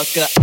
motherfucker.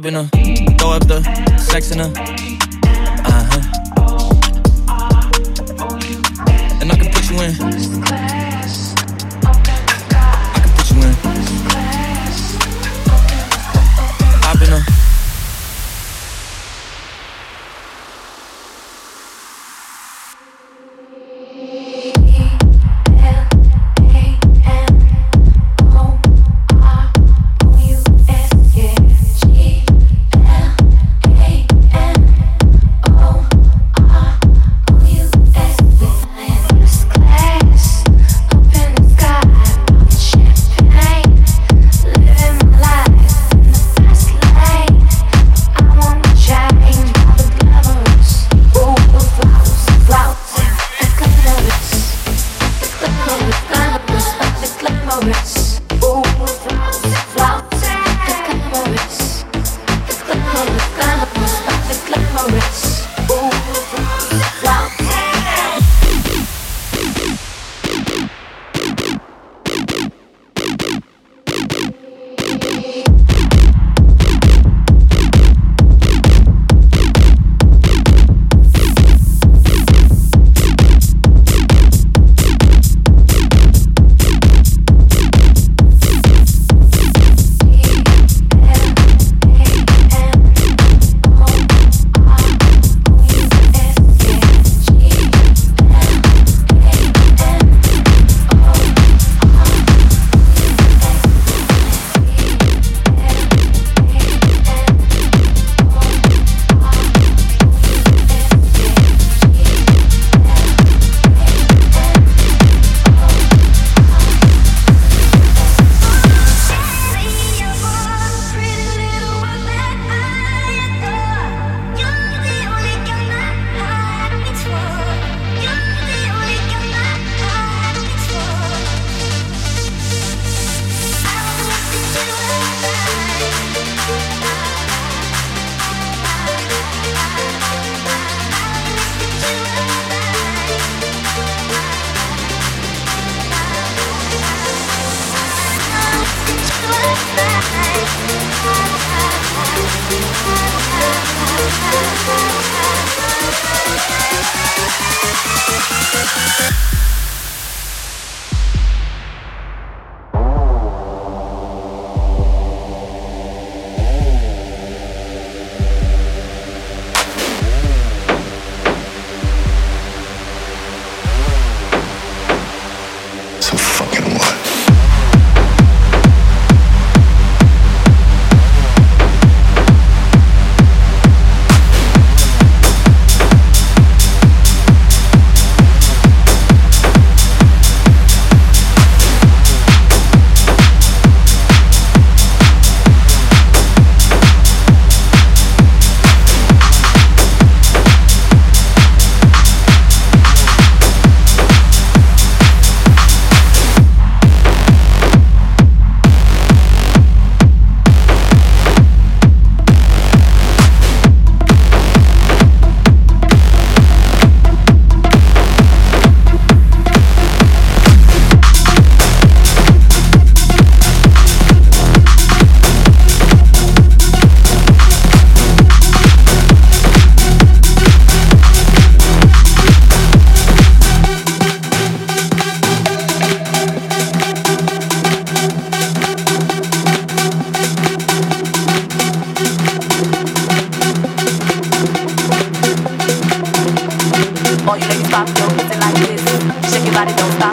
I've been a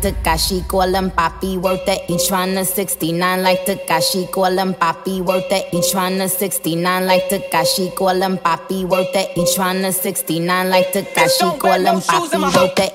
Tekashi, call him Papi, worth it. He tryna 69 like Tekashi, call him Papi, worth it. He tryna 69 like Tekashi, call him Papi, worth it. He tryna 69 like Tekashi, call him Papi, worth it.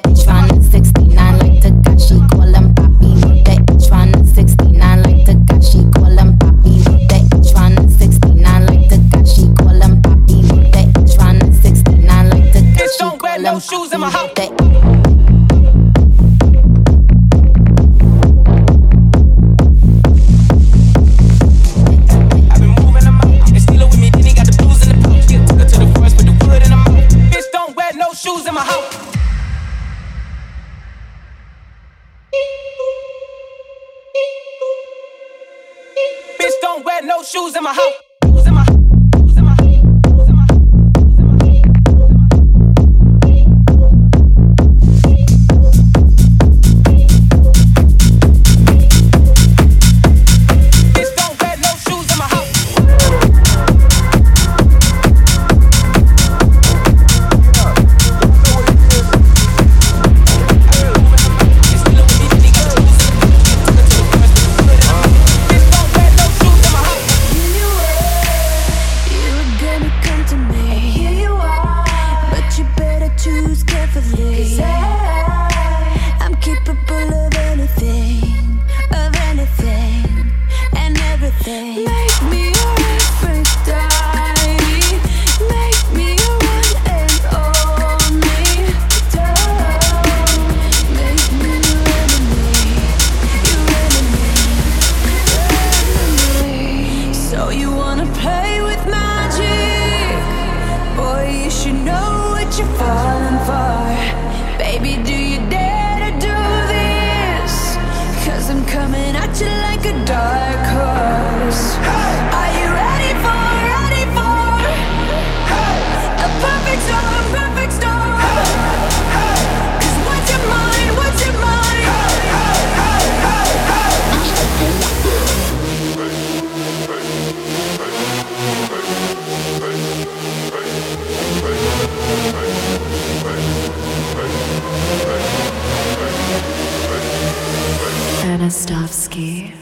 You wanna play with magic? Boy, you should know what you're for. Anastovskii.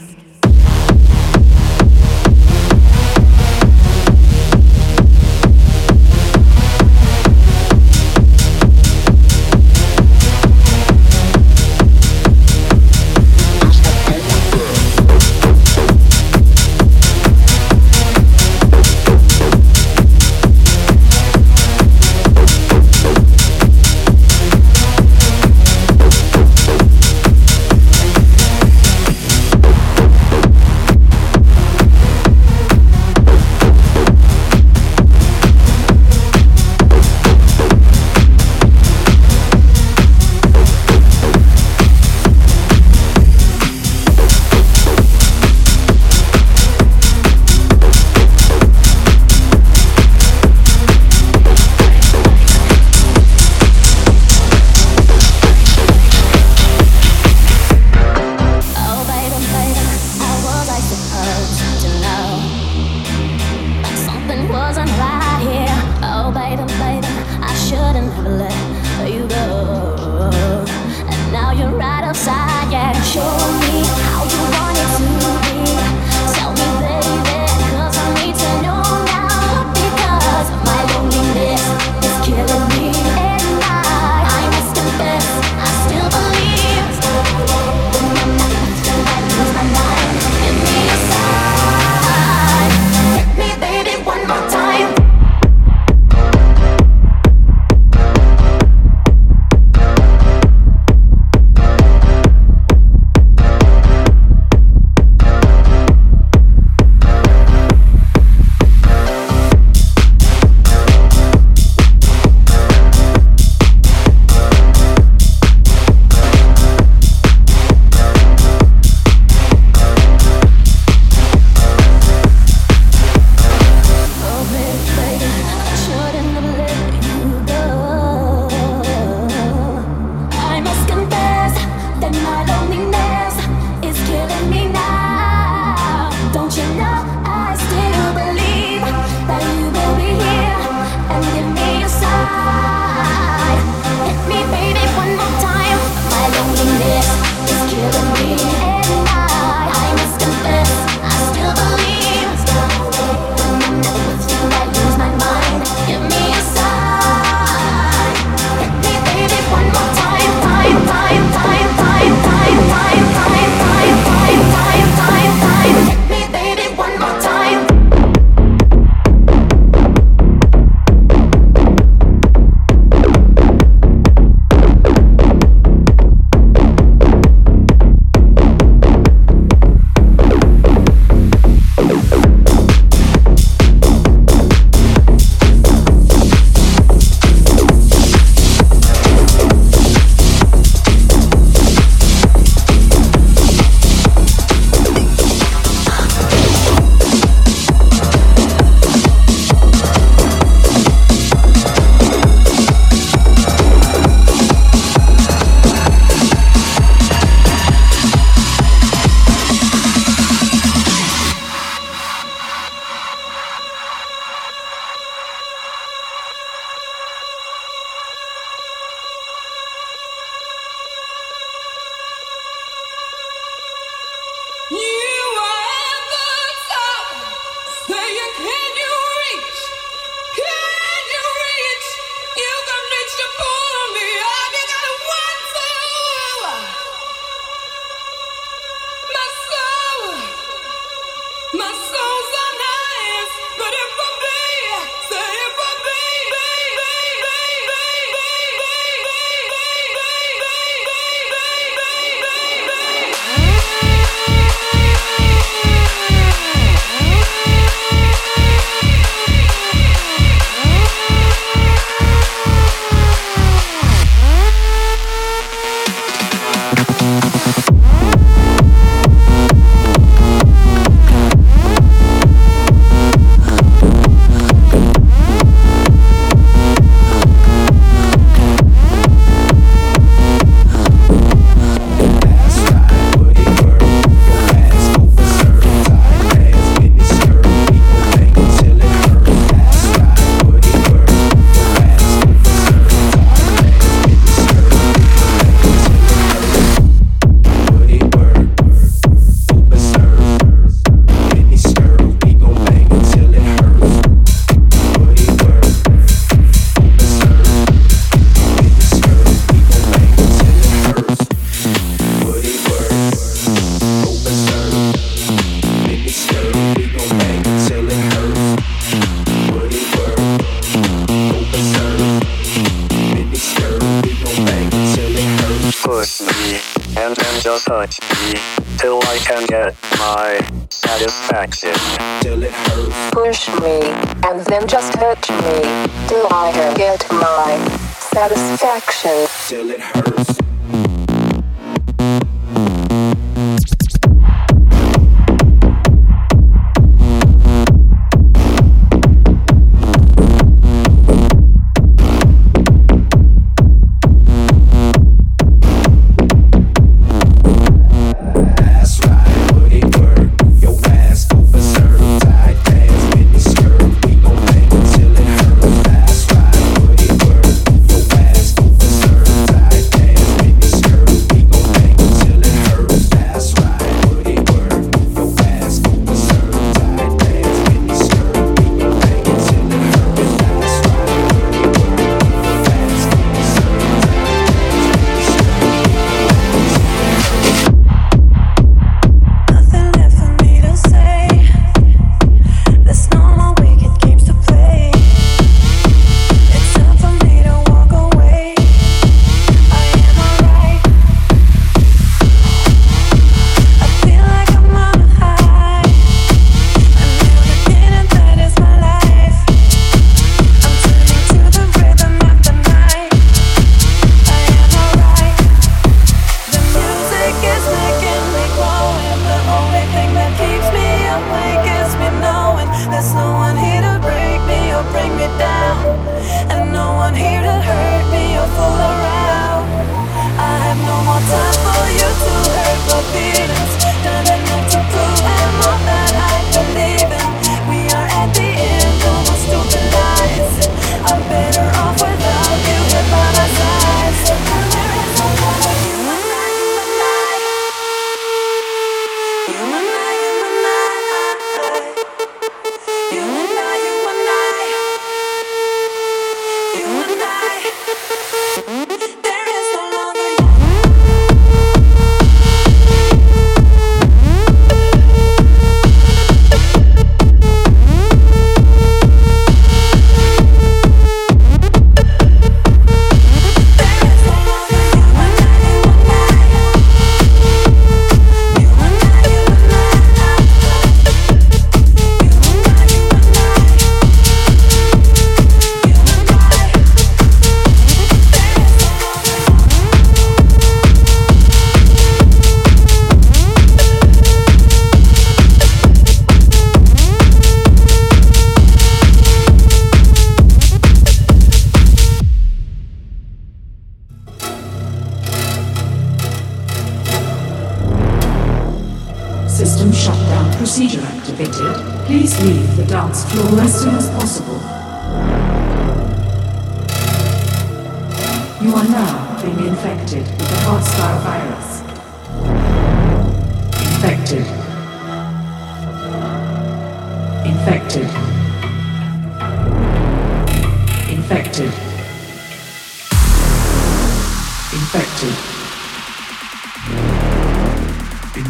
Then just hurt me. Do I get my satisfaction? Till it hurts.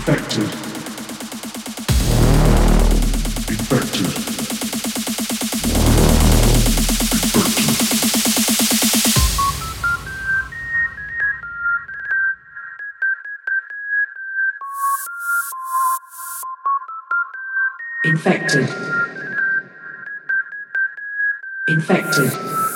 Infected. Infected. Infected.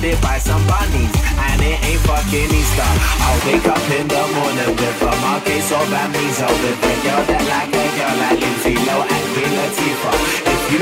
surrounded by some bunnies, and it ain't fucking Easter. I'll wake up in the morning with a Marquez or Bamiza, with a girl that like a girl like Lindsay Low and Queen Latifah. If you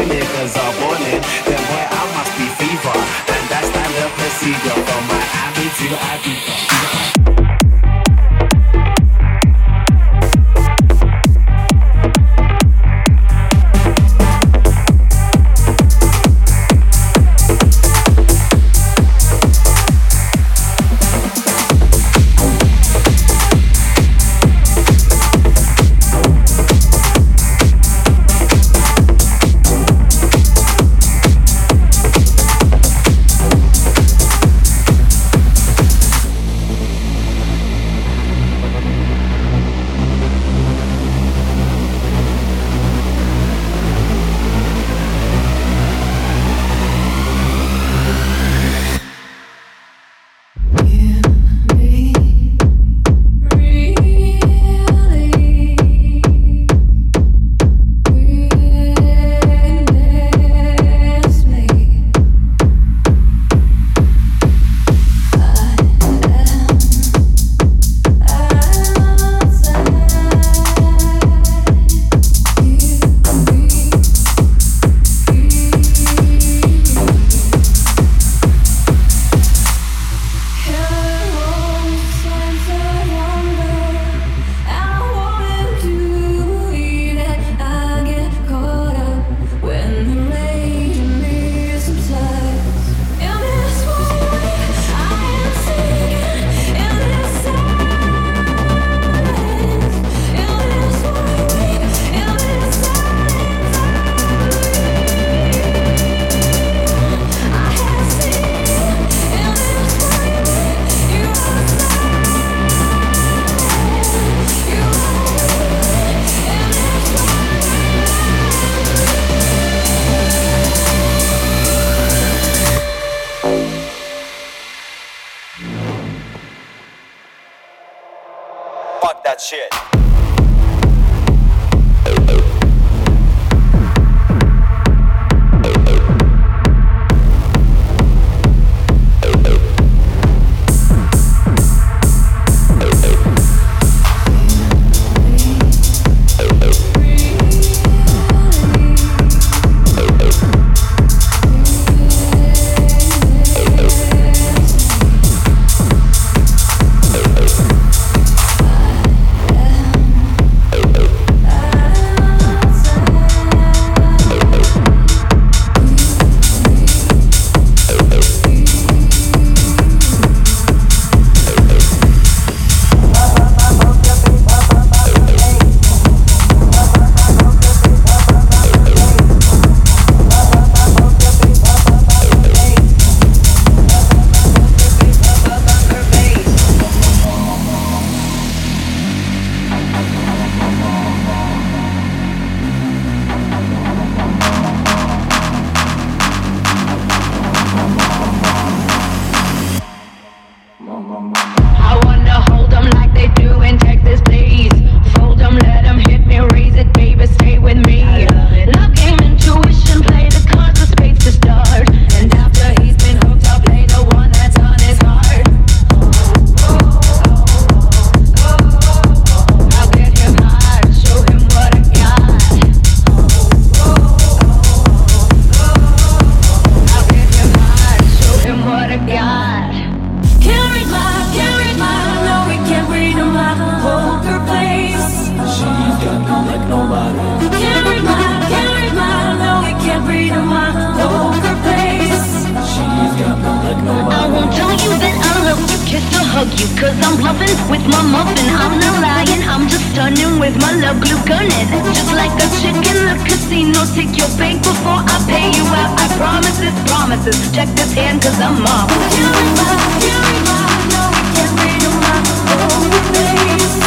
you, cause I'm bluffing with my muffin. I'm not lying, I'm just stunning with my love glue gunning. Just like a chick in the casino, take your bank before I pay you out. I promise this, promises. Check this hand, cause I'm off. Can't read my, can't read my, no, we can't read my poker face.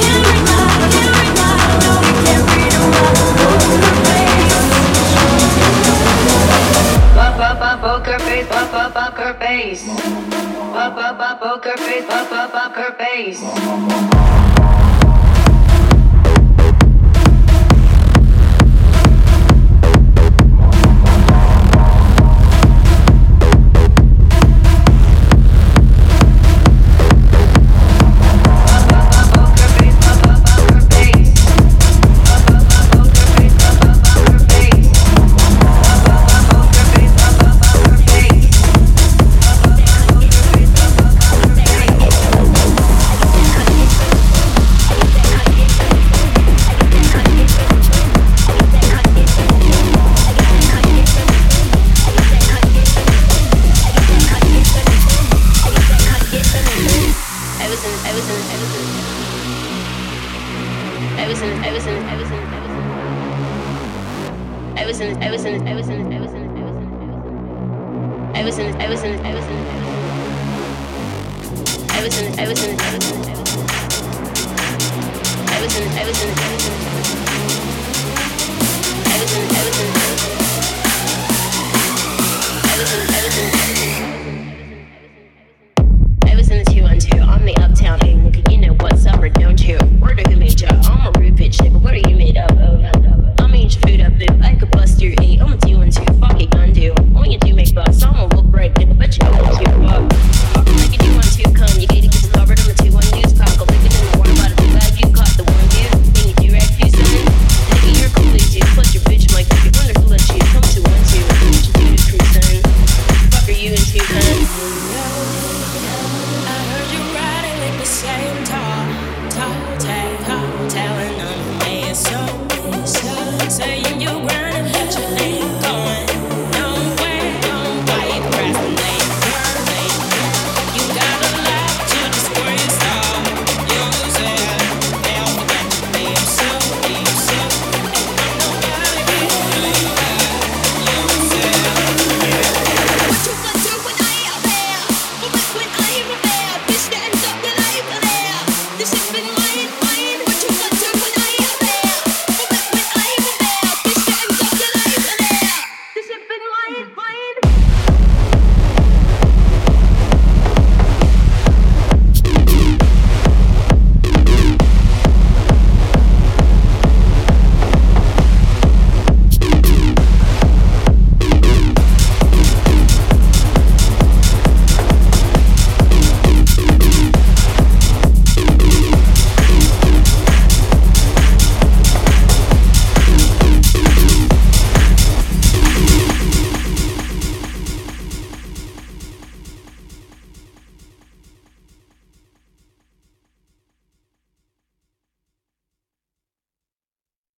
Can't read my, poker face, bu up, poker face, bu up, poker face, bu up, poker face.